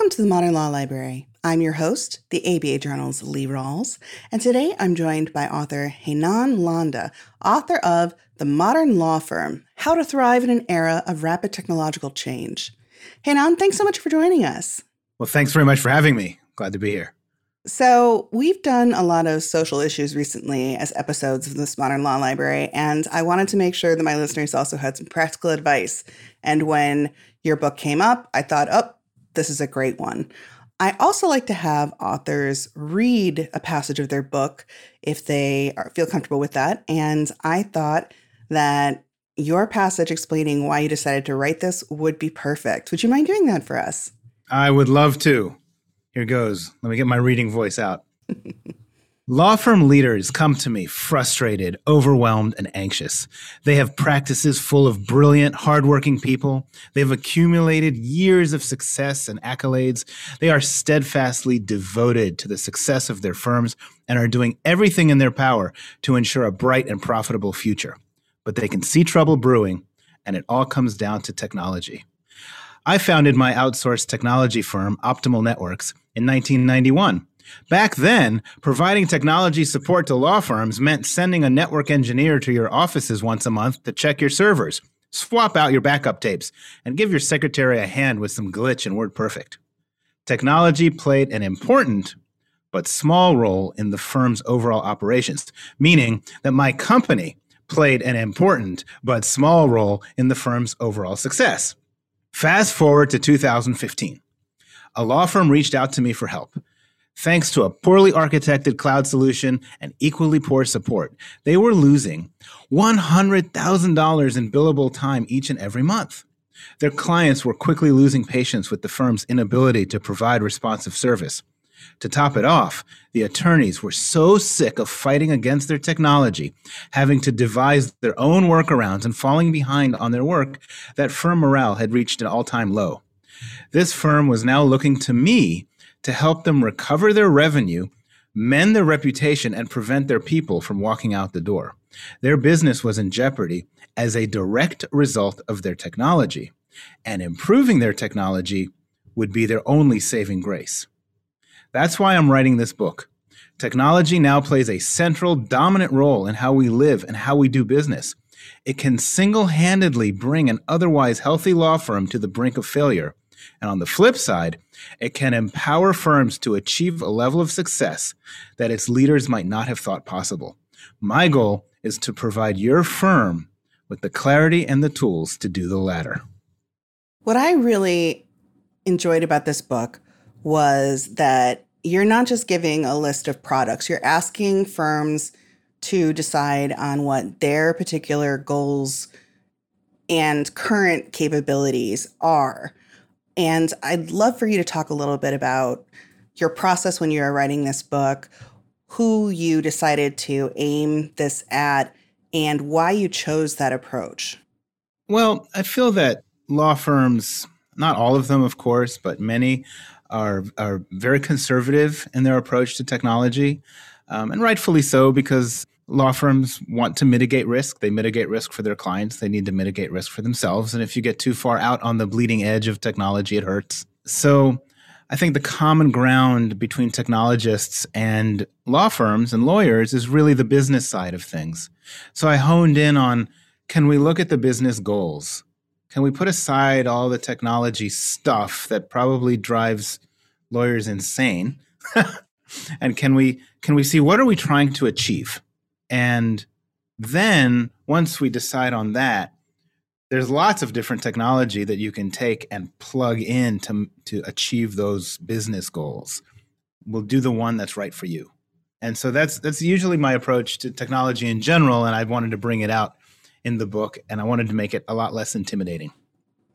Welcome to the Modern Law Library. I'm your host, the ABA Journal's Lee Rawles, and today I'm joined by author Heinan Landa, author of The Modern Law Firm How to Thrive in an Era of Rapid Technological Change. Heinan, thanks so much for joining us. Well, thanks very much for having me. Glad to be here. So, we've done a lot of social issues recently as episodes of this Modern Law Library, and I wanted to make sure that my listeners also had some practical advice. And when your book came up, I thought, oh, this is a great one. I also like to have authors read a passage of their book if they are, feel comfortable with that. And I thought that your passage explaining why you decided to write this would be perfect. Would you mind doing that for us? I would love to. Here goes. Let me get my reading voice out. Law firm leaders come to me frustrated, overwhelmed, and anxious. They have practices full of brilliant, hardworking people. They've accumulated years of success and accolades. They are steadfastly devoted to the success of their firms and are doing everything in their power to ensure a bright and profitable future. But they can see trouble brewing, and it all comes down to technology. I founded my outsourced technology firm, Optimal Networks, in 1991. Back then, providing technology support to law firms meant sending a network engineer to your offices once a month to check your servers, swap out your backup tapes, and give your secretary a hand with some glitch in WordPerfect. Technology played an important but small role in the firm's overall operations, meaning that my company played an important but small role in the firm's overall success. Fast forward to 2015. A law firm reached out to me for help. Thanks to a poorly architected cloud solution and equally poor support, they were losing $100,000 in billable time each and every month. Their clients were quickly losing patience with the firm's inability to provide responsive service. To top it off, the attorneys were so sick of fighting against their technology, having to devise their own workarounds and falling behind on their work, that firm morale had reached an all time low. This firm was now looking to me to help them recover their revenue, mend their reputation, and prevent their people from walking out the door. Their business was in jeopardy as a direct result of their technology, and improving their technology would be their only saving grace. That's why I'm writing this book. Technology now plays a central, dominant role in how we live and how we do business. It can single handedly bring an otherwise healthy law firm to the brink of failure and on the flip side, it can empower firms to achieve a level of success that its leaders might not have thought possible. My goal is to provide your firm with the clarity and the tools to do the latter. What I really enjoyed about this book was that you're not just giving a list of products, you're asking firms to decide on what their particular goals and current capabilities are. And I'd love for you to talk a little bit about your process when you were writing this book, who you decided to aim this at, and why you chose that approach. Well, I feel that law firms, not all of them, of course, but many are, are very conservative in their approach to technology. Um, and rightfully so, because law firms want to mitigate risk. They mitigate risk for their clients. They need to mitigate risk for themselves. And if you get too far out on the bleeding edge of technology, it hurts. So I think the common ground between technologists and law firms and lawyers is really the business side of things. So I honed in on can we look at the business goals? Can we put aside all the technology stuff that probably drives lawyers insane? and can we can we see what are we trying to achieve? And then once we decide on that, there's lots of different technology that you can take and plug in to, to achieve those business goals. We'll do the one that's right for you. And so that's that's usually my approach to technology in general. And I wanted to bring it out in the book and I wanted to make it a lot less intimidating.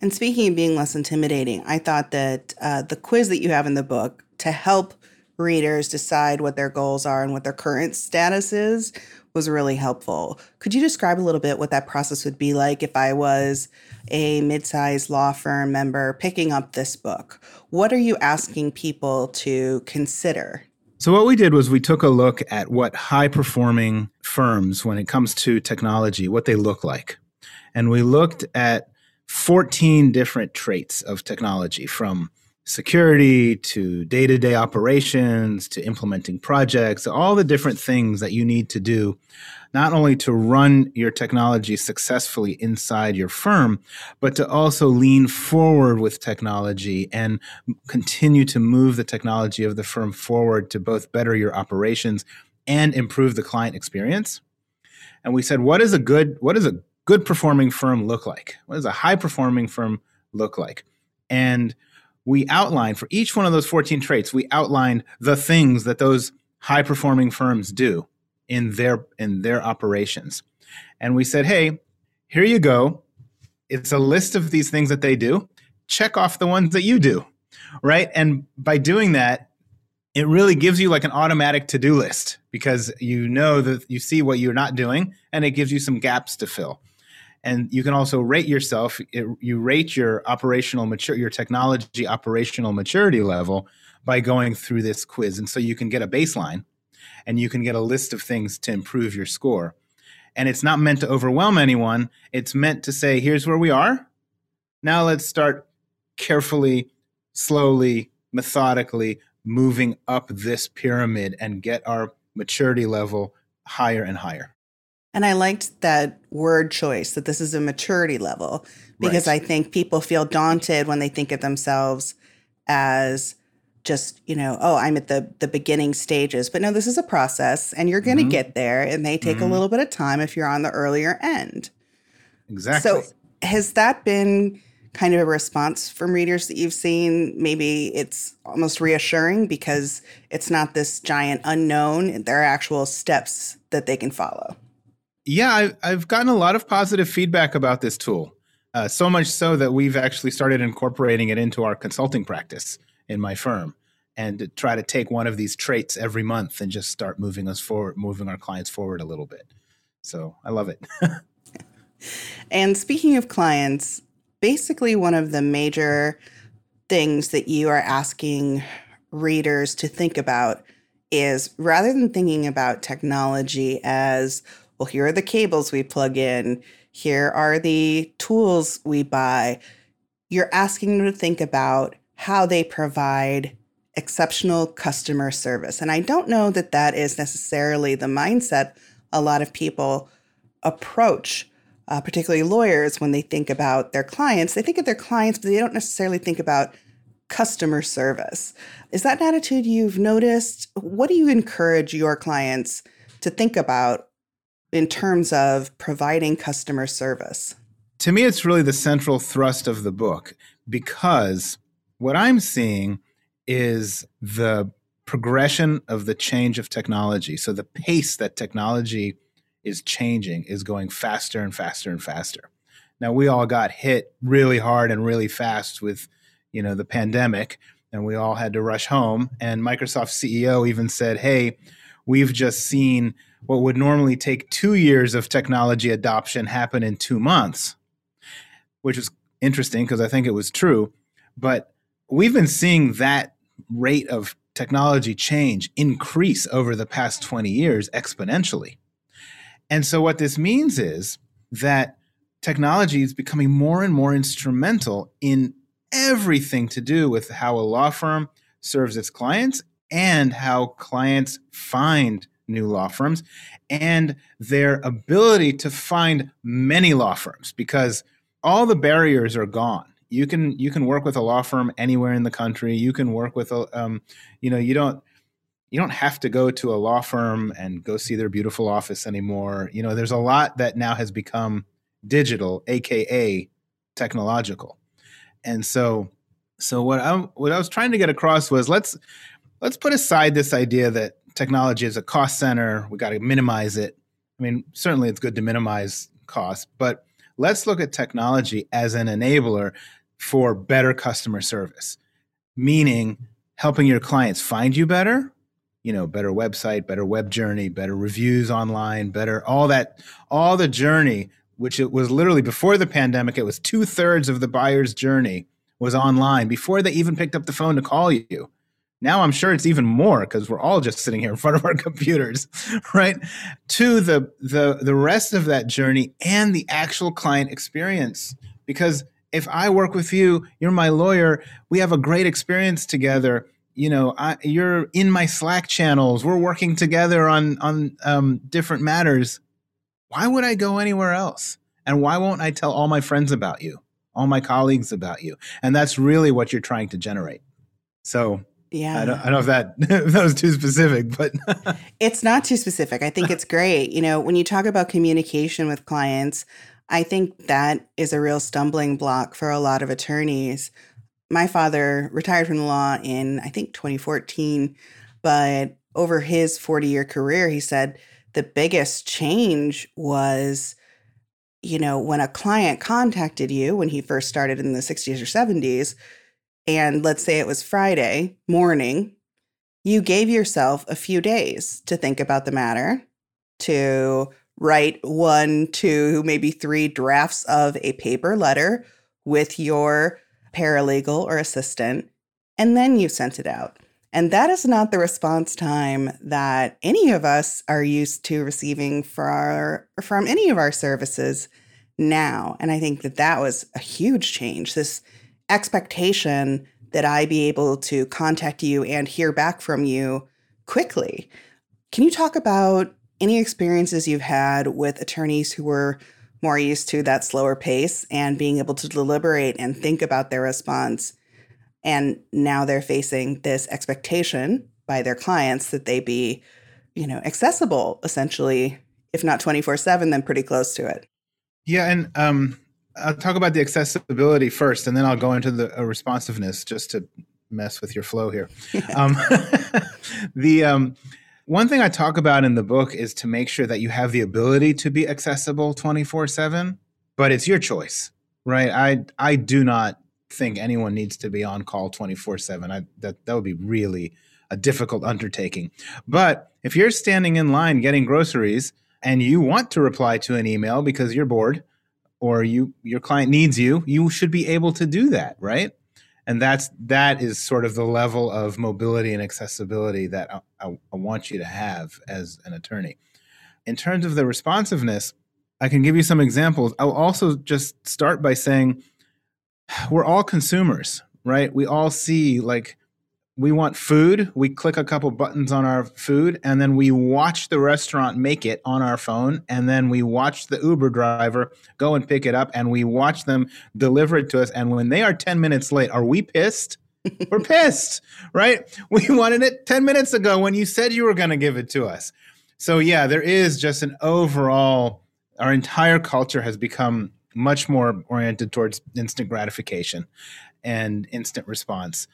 And speaking of being less intimidating, I thought that uh, the quiz that you have in the book to help readers decide what their goals are and what their current status is was really helpful. Could you describe a little bit what that process would be like if I was a mid-sized law firm member picking up this book? What are you asking people to consider? So what we did was we took a look at what high performing firms when it comes to technology, what they look like. And we looked at 14 different traits of technology from security to day to day operations to implementing projects, all the different things that you need to do, not only to run your technology successfully inside your firm, but to also lean forward with technology and continue to move the technology of the firm forward to both better your operations and improve the client experience. And we said, what is a good, what does a good performing firm look like? What does a high performing firm look like? And we outlined for each one of those 14 traits, we outlined the things that those high performing firms do in their in their operations. And we said, "Hey, here you go. It's a list of these things that they do. Check off the ones that you do." Right? And by doing that, it really gives you like an automatic to-do list because you know that you see what you're not doing and it gives you some gaps to fill and you can also rate yourself it, you rate your operational mature your technology operational maturity level by going through this quiz. And so you can get a baseline and you can get a list of things to improve your score. And it's not meant to overwhelm anyone. It's meant to say here's where we are. Now let's start carefully slowly methodically moving up this pyramid and get our maturity level higher and higher and I liked that word choice that this is a maturity level because right. I think people feel daunted when they think of themselves as just, you know, oh, I'm at the the beginning stages. But no, this is a process and you're going to mm-hmm. get there and they take mm-hmm. a little bit of time if you're on the earlier end. Exactly. So, has that been kind of a response from readers that you've seen? Maybe it's almost reassuring because it's not this giant unknown. There are actual steps that they can follow yeah, I, I've gotten a lot of positive feedback about this tool. Uh, so much so that we've actually started incorporating it into our consulting practice in my firm and to try to take one of these traits every month and just start moving us forward, moving our clients forward a little bit. So I love it. and speaking of clients, basically one of the major things that you are asking readers to think about is rather than thinking about technology as well, here are the cables we plug in, here are the tools we buy. You're asking them to think about how they provide exceptional customer service. And I don't know that that is necessarily the mindset a lot of people approach, uh, particularly lawyers, when they think about their clients. They think of their clients, but they don't necessarily think about customer service. Is that an attitude you've noticed? What do you encourage your clients to think about in terms of providing customer service? To me, it's really the central thrust of the book because what I'm seeing is the progression of the change of technology. So the pace that technology is changing is going faster and faster and faster. Now we all got hit really hard and really fast with, you know, the pandemic and we all had to rush home and Microsoft CEO even said, "Hey, we've just seen what would normally take two years of technology adoption happen in two months, which is interesting because I think it was true. But we've been seeing that rate of technology change increase over the past 20 years exponentially. And so, what this means is that technology is becoming more and more instrumental in everything to do with how a law firm serves its clients and how clients find new law firms and their ability to find many law firms because all the barriers are gone. You can you can work with a law firm anywhere in the country. You can work with a um, you know you don't you don't have to go to a law firm and go see their beautiful office anymore. You know there's a lot that now has become digital aka technological. And so so what i what i was trying to get across was let's let's put aside this idea that technology is a cost center. We got to minimize it. I mean, certainly it's good to minimize costs, but let's look at technology as an enabler for better customer service, meaning helping your clients find you better, you know, better website, better web journey, better reviews online, better all that, all the journey, which it was literally before the pandemic, it was two thirds of the buyer's journey was online before they even picked up the phone to call you. Now I'm sure it's even more because we're all just sitting here in front of our computers, right? To the the the rest of that journey and the actual client experience because if I work with you, you're my lawyer, we have a great experience together. You know, I, you're in my Slack channels. We're working together on on um, different matters. Why would I go anywhere else? And why won't I tell all my friends about you, all my colleagues about you? And that's really what you're trying to generate. So yeah. I don't, I don't know if that, if that was too specific, but it's not too specific. I think it's great. You know, when you talk about communication with clients, I think that is a real stumbling block for a lot of attorneys. My father retired from the law in, I think, 2014, but over his 40 year career, he said the biggest change was, you know, when a client contacted you when he first started in the 60s or 70s, and let's say it was Friday morning, you gave yourself a few days to think about the matter, to write one, two, maybe three drafts of a paper letter with your paralegal or assistant, and then you sent it out. And that is not the response time that any of us are used to receiving our, from any of our services now. And I think that that was a huge change. This expectation that I be able to contact you and hear back from you quickly. Can you talk about any experiences you've had with attorneys who were more used to that slower pace and being able to deliberate and think about their response? And now they're facing this expectation by their clients that they be, you know, accessible essentially, if not 24 7, then pretty close to it. Yeah. And um, I'll talk about the accessibility first, and then I'll go into the uh, responsiveness just to mess with your flow here. um, the um, one thing I talk about in the book is to make sure that you have the ability to be accessible 24 7, but it's your choice, right? I, I do not think anyone needs to be on call 24 7. That, that would be really a difficult undertaking. But if you're standing in line getting groceries and you want to reply to an email because you're bored, or you your client needs you, you should be able to do that, right? And that's that is sort of the level of mobility and accessibility that I, I, want you to have as an attorney. In terms of the responsiveness, I can give you some examples. I'll also just start by saying we're all consumers, right? We all see like we want food, we click a couple buttons on our food, and then we watch the restaurant make it on our phone, and then we watch the Uber driver go and pick it up, and we watch them deliver it to us. And when they are 10 minutes late, are we pissed? We're pissed, right? We wanted it 10 minutes ago when you said you were going to give it to us. So, yeah, there is just an overall, our entire culture has become much more oriented towards instant gratification and instant response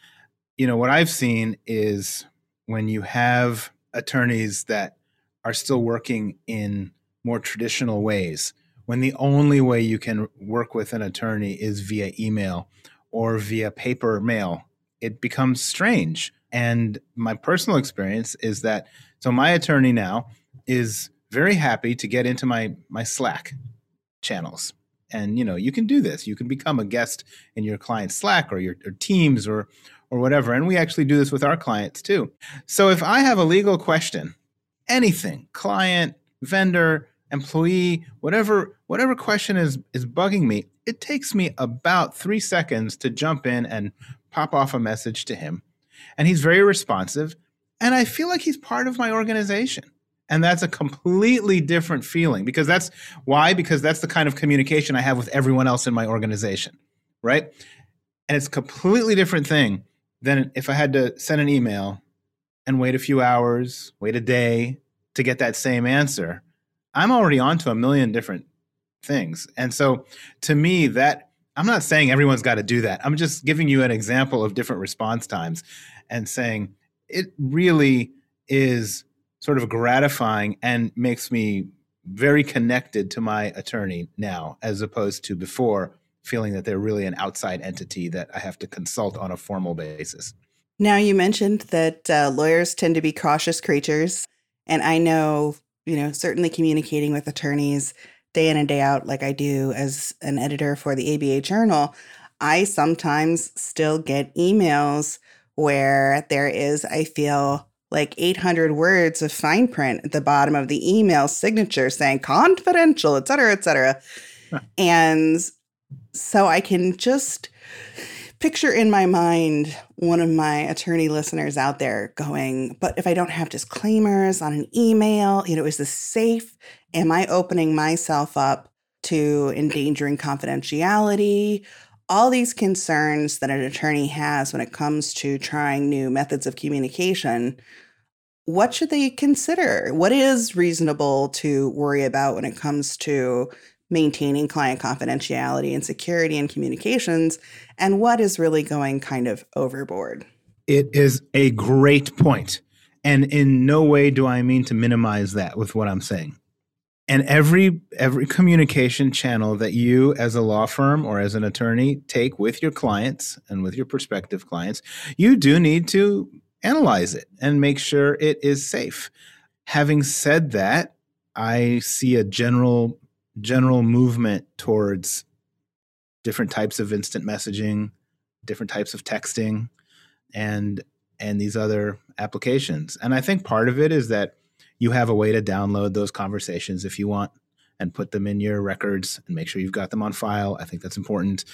you know, what I've seen is when you have attorneys that are still working in more traditional ways, when the only way you can work with an attorney is via email or via paper mail, it becomes strange. And my personal experience is that so my attorney now is very happy to get into my my Slack channels. And you know, you can do this. You can become a guest in your client's Slack or your or Teams or or whatever. And we actually do this with our clients too. So if I have a legal question, anything, client, vendor, employee, whatever whatever question is is bugging me, it takes me about 3 seconds to jump in and pop off a message to him. And he's very responsive, and I feel like he's part of my organization. And that's a completely different feeling because that's why because that's the kind of communication I have with everyone else in my organization, right? And it's a completely different thing then if I had to send an email and wait a few hours, wait a day to get that same answer, I'm already on to a million different things. And so to me, that I'm not saying everyone's got to do that. I'm just giving you an example of different response times and saying it really is sort of gratifying and makes me very connected to my attorney now as opposed to before feeling that they're really an outside entity that I have to consult on a formal basis. Now, you mentioned that uh, lawyers tend to be cautious creatures. And I know, you know, certainly communicating with attorneys day in and day out, like I do as an editor for the ABA Journal, I sometimes still get emails where there is, I feel, like 800 words of fine print at the bottom of the email signature saying confidential, et cetera, et cetera. Huh. And So I can just picture in my mind one of my attorney listeners out there going, but if I don't have disclaimers on an email, you know, is this safe? Am I opening myself up to endangering confidentiality? All these concerns that an attorney has when it comes to trying new methods of communication. What should they consider? What is reasonable to worry about when it comes to maintaining client confidentiality and security in communications and what is really going kind of overboard. It is a great point. And in no way do I mean to minimize that with what I'm saying. And every every communication channel that you as a law firm or as an attorney take with your clients and with your prospective clients, you do need to analyze it and make sure it is safe. Having said that, I see a general general movement towards different types of instant messaging, different types of texting, and and these other applications. And I think part of it is that you have a way to download those conversations if you want and put them in your records and make sure you've got them on file. I think that's important.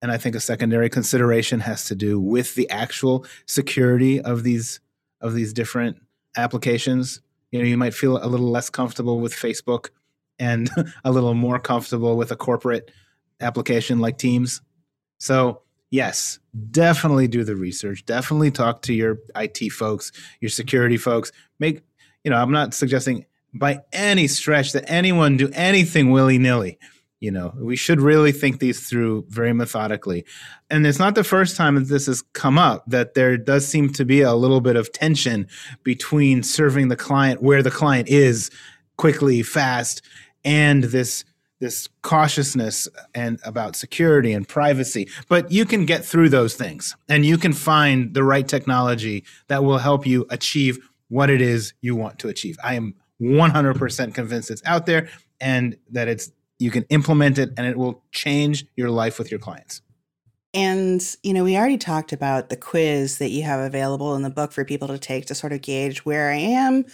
And I think a secondary consideration has to do with the actual security of these of these different applications. You know, you might feel a little less comfortable with Facebook and a little more comfortable with a corporate application like Teams. So, yes, definitely do the research. Definitely talk to your IT folks, your security folks. Make, you know, I'm not suggesting by any stretch that anyone do anything willy nilly. You know, we should really think these through very methodically. And it's not the first time that this has come up that there does seem to be a little bit of tension between serving the client where the client is quickly, fast, and this this cautiousness and about security and privacy. But you can get through those things and you can find the right technology that will help you achieve what it is you want to achieve. I am 100% convinced it's out there and that it's you can implement it and it will change your life with your clients. And, you know, we already talked about the quiz that you have available in the book for people to take to sort of gauge where I am,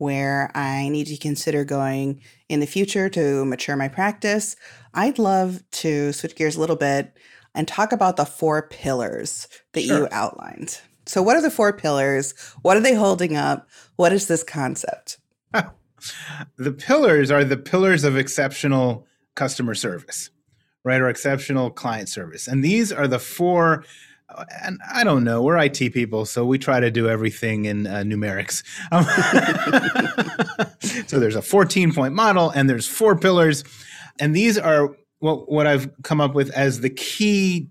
where I need to consider going in the future to mature my practice, I'd love to switch gears a little bit and talk about the four pillars that sure. you outlined. So, what are the four pillars? What are they holding up? What is this concept? the pillars are the pillars of exceptional customer service, right? Or exceptional client service. And these are the four and I don't know. We're IT people, so we try to do everything in uh, numerics. Um, so there's a 14 point model, and there's four pillars, and these are what what I've come up with as the key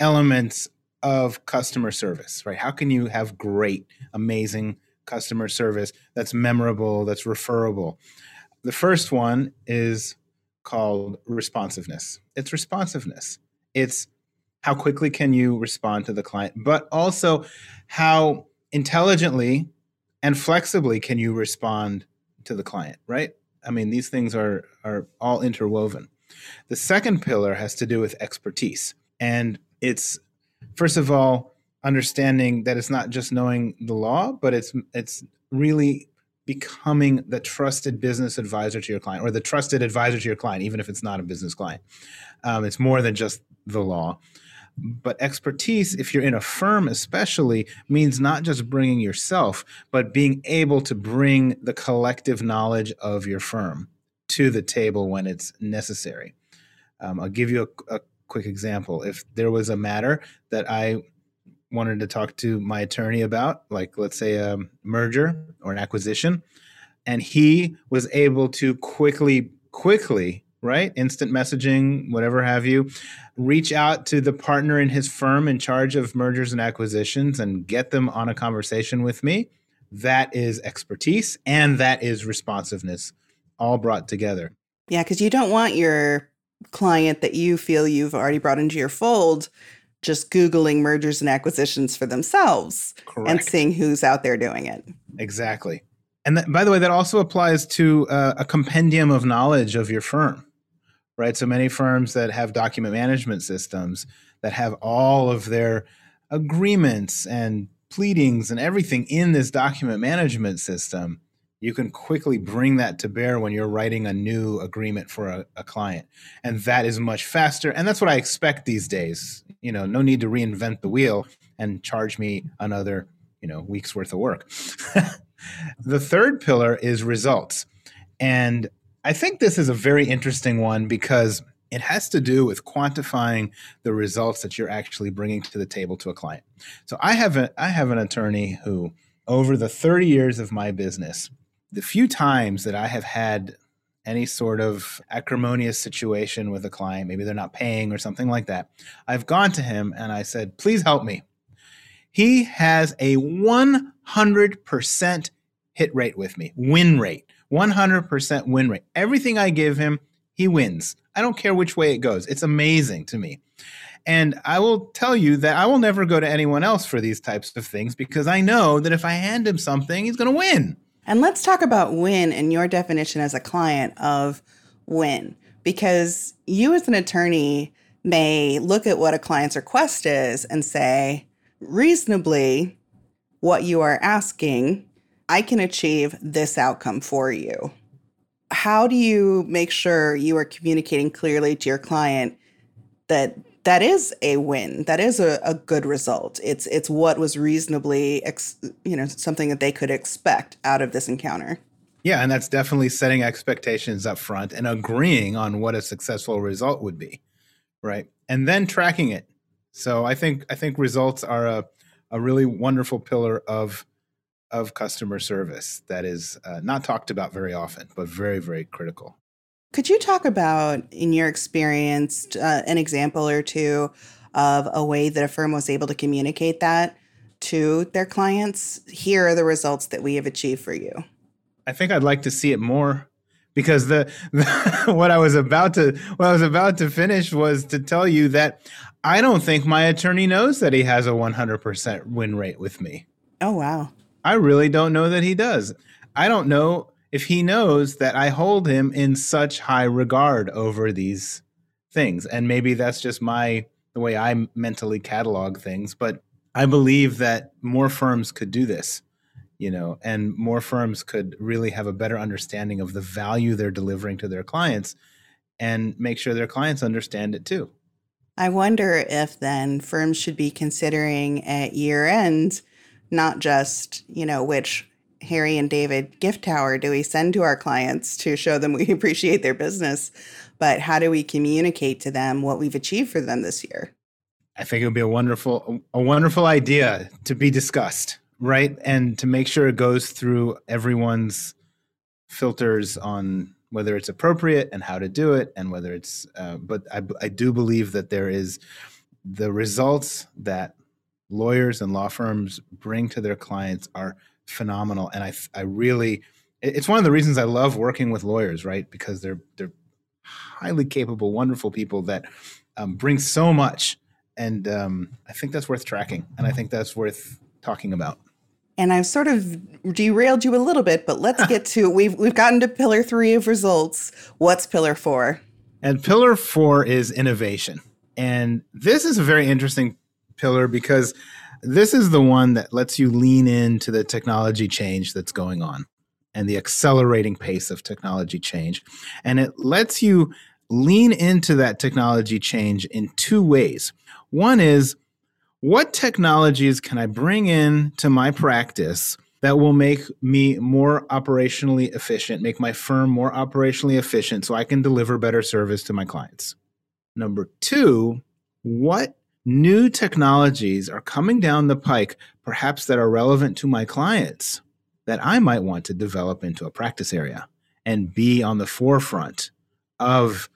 elements of customer service. Right? How can you have great, amazing customer service that's memorable, that's referable? The first one is called responsiveness. It's responsiveness. It's how quickly can you respond to the client, but also how intelligently and flexibly can you respond to the client, right? I mean, these things are are all interwoven. The second pillar has to do with expertise. And it's first of all understanding that it's not just knowing the law, but it's it's really becoming the trusted business advisor to your client or the trusted advisor to your client, even if it's not a business client. Um, it's more than just the law. But expertise, if you're in a firm especially, means not just bringing yourself, but being able to bring the collective knowledge of your firm to the table when it's necessary. Um, I'll give you a, a quick example. If there was a matter that I wanted to talk to my attorney about, like let's say a merger or an acquisition, and he was able to quickly, quickly right? Instant messaging, whatever have you. Reach out to the partner in his firm in charge of mergers and acquisitions and get them on a conversation with me. That is expertise and that is responsiveness all brought together. Yeah, because you don't want your client that you feel you've already brought into your fold just Googling mergers and acquisitions for themselves Correct. and seeing who's out there doing it. Exactly. And that, by the way, that also applies to uh, a compendium of knowledge of your firm right? So many firms that have document management systems that have all of their agreements and pleadings and everything in this document management system. you can quickly bring that to bear when you're writing a new agreement for a, a, client and that is much faster and that's what i expect these days you know no need to reinvent the wheel and charge me another you know week's worth of work the third pillar is results and i think this is a very interesting one because it has to do with quantifying the results that you're actually bringing to the table to a client so i have a i have an attorney who over the 30 years of my business the few times that I have had any sort of acrimonious situation with a client, maybe they're not paying or something like that, I've gone to him and I said, please help me. He has a 100% hit rate with me, win rate, 100% win rate. Everything I give him, he wins. I don't care which way it goes. It's amazing to me. And I will tell you that I will never go to anyone else for these types of things because I know that if I hand him something, he's going to win. And let's talk about win and your definition as a client of win, because you as an attorney may look at what a client's request is and say, reasonably, what you are asking, I can achieve this outcome for you. How do you make sure you are communicating clearly to your client that that is a win. That is a, a good result. It's it's what was reasonably, ex, you know, something that they could expect out of this encounter. Yeah, and that's definitely setting expectations up front and agreeing on what a successful result would be, right? And then tracking it. So I think I think results are a a really wonderful pillar of of customer service that is uh, not talked about very often, but very very critical. Could you talk about, in your experience, uh, an example or two of a way that a firm was able to communicate that to their clients? Here are the results that we have achieved for you. I think I'd like to see it more because the, the what I was about to what I was about to finish was to tell you that I don't think my attorney knows that he has a 100% win rate with me. Oh wow. I really don't know that he does. I don't know if he knows that I hold him in such high regard over these things. And maybe that's just my the way I mentally catalog things, but I believe that more firms could do this, you know, and more firms could really have a better understanding of the value they're delivering to their clients and make sure their clients understand it too. I wonder if then firms should be considering at year end not just, you know, which Harry and David gift tower do we send to our clients to show them we appreciate their business? But how do we communicate to them what we've achieved for them this year? I think it would be a wonderful a wonderful idea to be discussed, right? And to make sure it goes through everyone's filters on whether it's appropriate and how to do it and whether it's uh, but I, I do believe that there is the results that lawyers and law firms bring to their clients are phenomenal. And I, I really, it's one of the reasons I love working with lawyers, right? Because they're they're highly capable, wonderful people that um, bring so much, and um, I think that's worth tracking, and I think that's worth talking about. And I've sort of derailed you a little bit, but let's get to we've we've gotten to pillar three of results. What's pillar four? And pillar four is innovation, and this is a very interesting pillar because this is the one that lets you lean into the technology change that's going on and the accelerating pace of technology change. And it lets you lean into that technology change in two ways. One is what technologies can I bring in to my practice that will make me more operationally efficient, make my firm more operationally efficient so I can deliver better service to my clients? Number two, what new technologies are coming down the pike, perhaps that are relevant to my clients, that I might want to develop into a practice area and be on the forefront of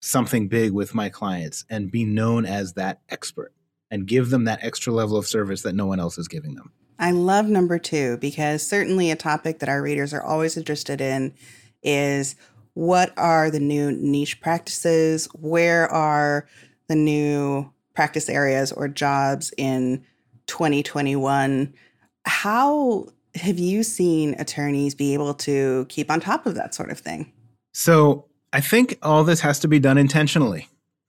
something big with my clients and be known as that expert and give them that extra level of service that no one else is giving them. I love number two because certainly a topic that our readers are always interested in is what are the new niche practices? Where are the new practice areas or jobs in 2021. How have you seen attorneys be able to keep on top of that sort of thing? So I think all this has to be done intentionally.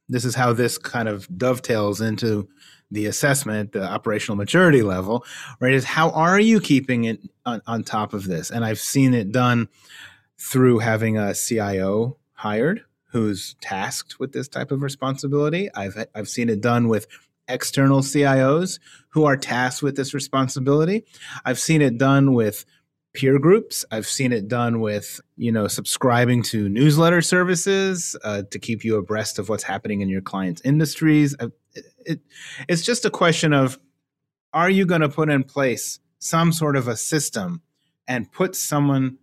this is how this kind of dovetails into the assessment, the operational maturity level, right? Is how are you keeping it on, on top of this? And I've seen it done through having a CIO hired who's tasked with this type of responsibility. I've I've seen it done with external CIOs who are tasked with this responsibility. I've seen it done with peer groups. I've seen it done with, you know, subscribing to newsletter services uh, to keep you abreast of what's happening in your clients' industries. It, it, it's just a question of are you going to put in place some sort of a system and put someone,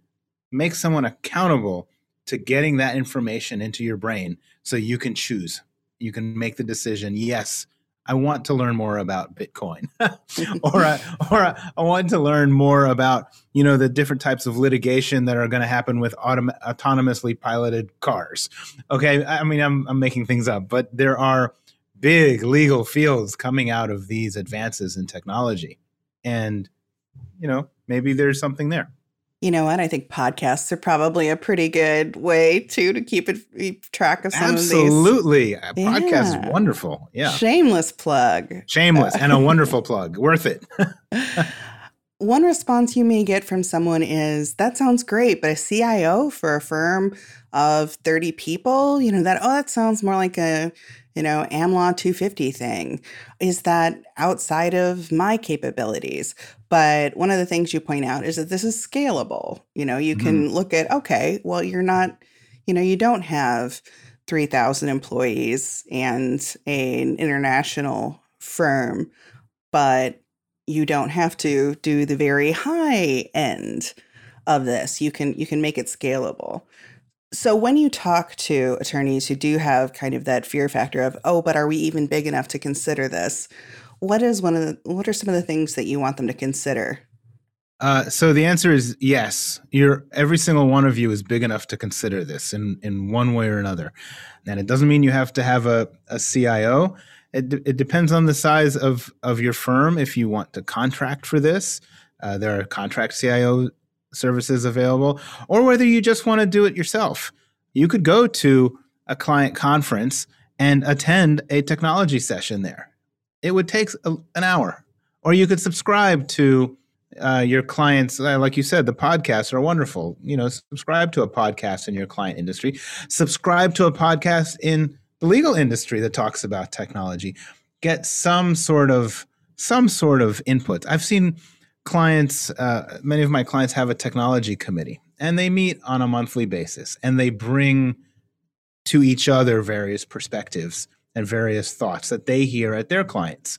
make someone accountable to getting that information into your brain so you can choose. You can make the decision, yes, I want to learn more about Bitcoin, or I, or I, I want to learn more about you know the different types of litigation that are going to happen with autom- autonomously piloted cars. Okay, I mean I'm I'm making things up, but there are big legal fields coming out of these advances in technology, and you know maybe there's something there. You know what? I think podcasts are probably a pretty good way too to keep it keep track of some Absolutely. of these. Absolutely. Podcast yeah. is wonderful. Yeah. Shameless plug. Shameless and a wonderful plug. Worth it. One response you may get from someone is that sounds great, but a CIO for a firm of 30 people, you know, that oh, that sounds more like a you know, AmLaw 250 thing. Is that outside of my capabilities? But one of the things you point out is that this is scalable. You know, you mm-hmm. can look at, okay, well, you're not, you know, you don't have 3,000 employees and an international firm, but you don't have to do the very high end of this. You can you can make it scalable. So when you talk to attorneys who do have kind of that fear factor of, oh, but are we even big enough to consider this? What is one of the what are some of the things that you want them to consider? Uh, so the answer is yes. You're every single one of you is big enough to consider this in in one way or another, and it doesn't mean you have to have a, a CIO. It, it depends on the size of of your firm. If you want to contract for this, uh, there are contract CIO services available, or whether you just want to do it yourself. You could go to a client conference and attend a technology session there. It would take a, an hour. Or you could subscribe to uh, your clients. Uh, like you said, the podcasts are wonderful. You know, subscribe to a podcast in your client industry. Subscribe to a podcast in the legal industry that talks about technology. Get some sort of some sort of input. I've seen clients, uh, many of my clients have a technology committee and they meet on a monthly basis and they bring to each other various perspectives and various thoughts that they hear at their clients.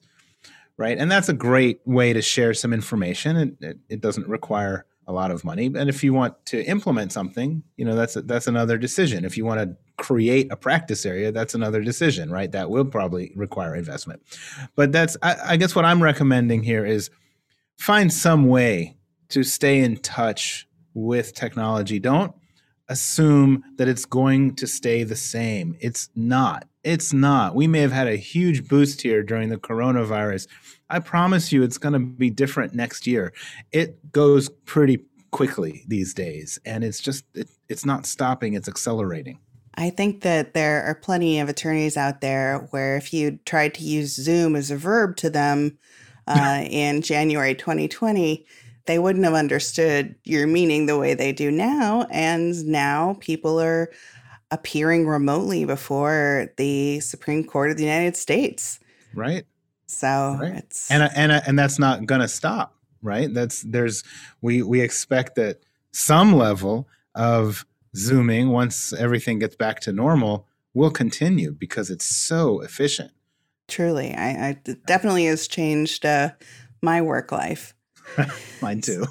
Right. And that's a great way to share some information. It, it doesn't require a lot of money. And if you want to implement something, you know, that's, a, that's another decision. If you want to create a practice area, that's another decision, right? That will probably require investment. But that's, I, I guess what I'm recommending here is find some way to stay in touch with technology. Don't assume that it's going to stay the same. It's not. It's not. We may have had a huge boost here during the coronavirus. I promise you it's going to be different next year. It goes pretty quickly these days and it's just it, it's not stopping, it's accelerating. I think that there are plenty of attorneys out there where if you tried to use Zoom as a verb to them, uh, in January 2020, they wouldn't have understood your meaning the way they do now. And now people are appearing remotely before the Supreme Court of the United States. Right. So right. it's and and and that's not going to stop, right? That's there's we we expect that some level of zooming once everything gets back to normal will continue because it's so efficient. Truly, I, I definitely has changed uh, my work life. Mine too.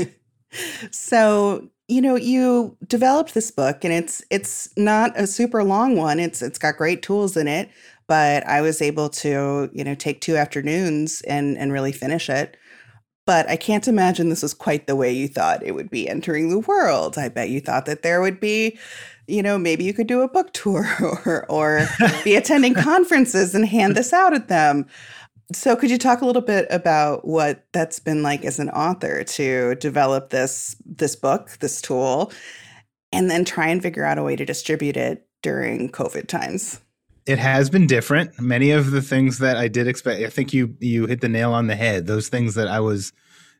so you know you developed this book and it's it's not a super long one it's it's got great tools in it but i was able to you know take two afternoons and and really finish it but i can't imagine this was quite the way you thought it would be entering the world i bet you thought that there would be you know, maybe you could do a book tour or, or be attending conferences and hand this out at them. So, could you talk a little bit about what that's been like as an author to develop this this book, this tool, and then try and figure out a way to distribute it during COVID times? it has been different. Many of the things that I did expect, I think you you hit the nail on the head. Those things that I was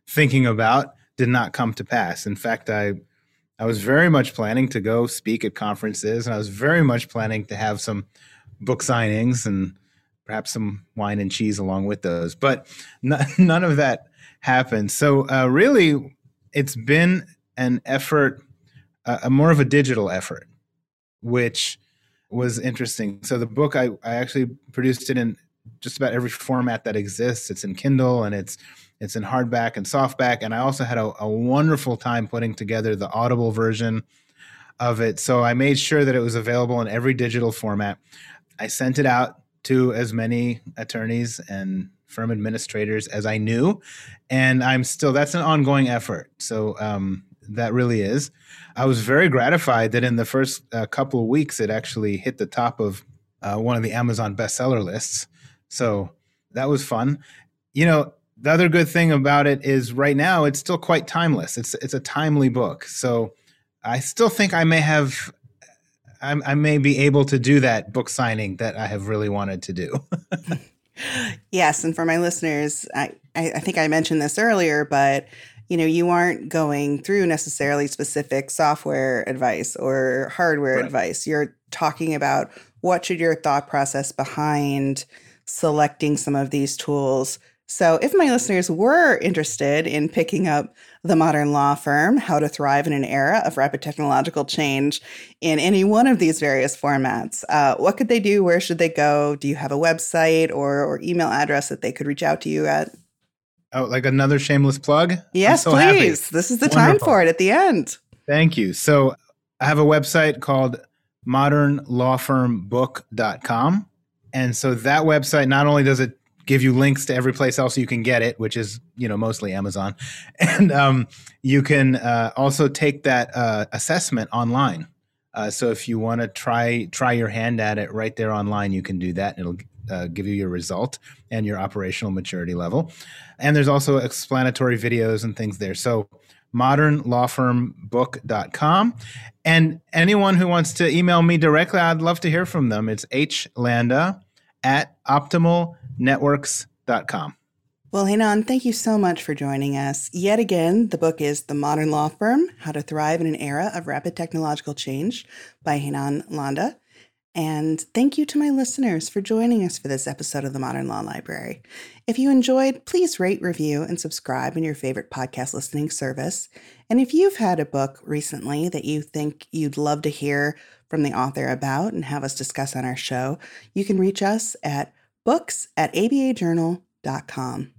thinking about did not come to pass. In fact, I I was very much planning to go speak at conferences, and I was very much planning to have some book signings and perhaps some wine and cheese along with those. But n- none of that happened. So uh, really, it's been an effort, uh, a more of a digital effort, which was interesting. So the book I, I actually produced it in just about every format that exists. It's in Kindle and it's it's in hardback and softback. And I also had a, a wonderful time putting together the Audible version of it. So I made sure that it was available in every digital format. I sent it out to as many attorneys and firm administrators as I knew. And I'm still, that's an ongoing effort. So um, that really is. I was very gratified that in the first uh, couple of weeks, it actually hit the top of uh, one of the Amazon bestseller lists. So that was fun. You know, the other good thing about it is right now it's still quite timeless. It's it's a timely book. So I still think I may have I, I may be able to do that book signing that I have really wanted to do. yes, and for my listeners, I, I think I mentioned this earlier, but you know, you aren't going through necessarily specific software advice or hardware right. advice. You're talking about what should your thought process behind selecting some of these tools so, if my listeners were interested in picking up the modern law firm, How to Thrive in an Era of Rapid Technological Change in any one of these various formats, uh, what could they do? Where should they go? Do you have a website or, or email address that they could reach out to you at? Oh, like another shameless plug? Yes, so please. Happy. This is the Wonderful. time for it at the end. Thank you. So, I have a website called modernlawfirmbook.com. And so that website not only does it give you links to every place else you can get it, which is you know mostly Amazon, and um, you can uh, also take that uh, assessment online. Uh, so if you want to try try your hand at it right there online, you can do that. It'll uh, give you your result and your operational maturity level. And there's also explanatory videos and things there. So modernlawfirmbook.com. And anyone who wants to email me directly, I'd love to hear from them. It's hlanda at optimal networks.com. Well, Heinan, thank you so much for joining us. Yet again, the book is The Modern Law Firm How to Thrive in an Era of Rapid Technological Change by Heinan Landa. And thank you to my listeners for joining us for this episode of the Modern Law Library. If you enjoyed, please rate, review, and subscribe in your favorite podcast listening service. And if you've had a book recently that you think you'd love to hear from the author about and have us discuss on our show, you can reach us at books at abajournal.com.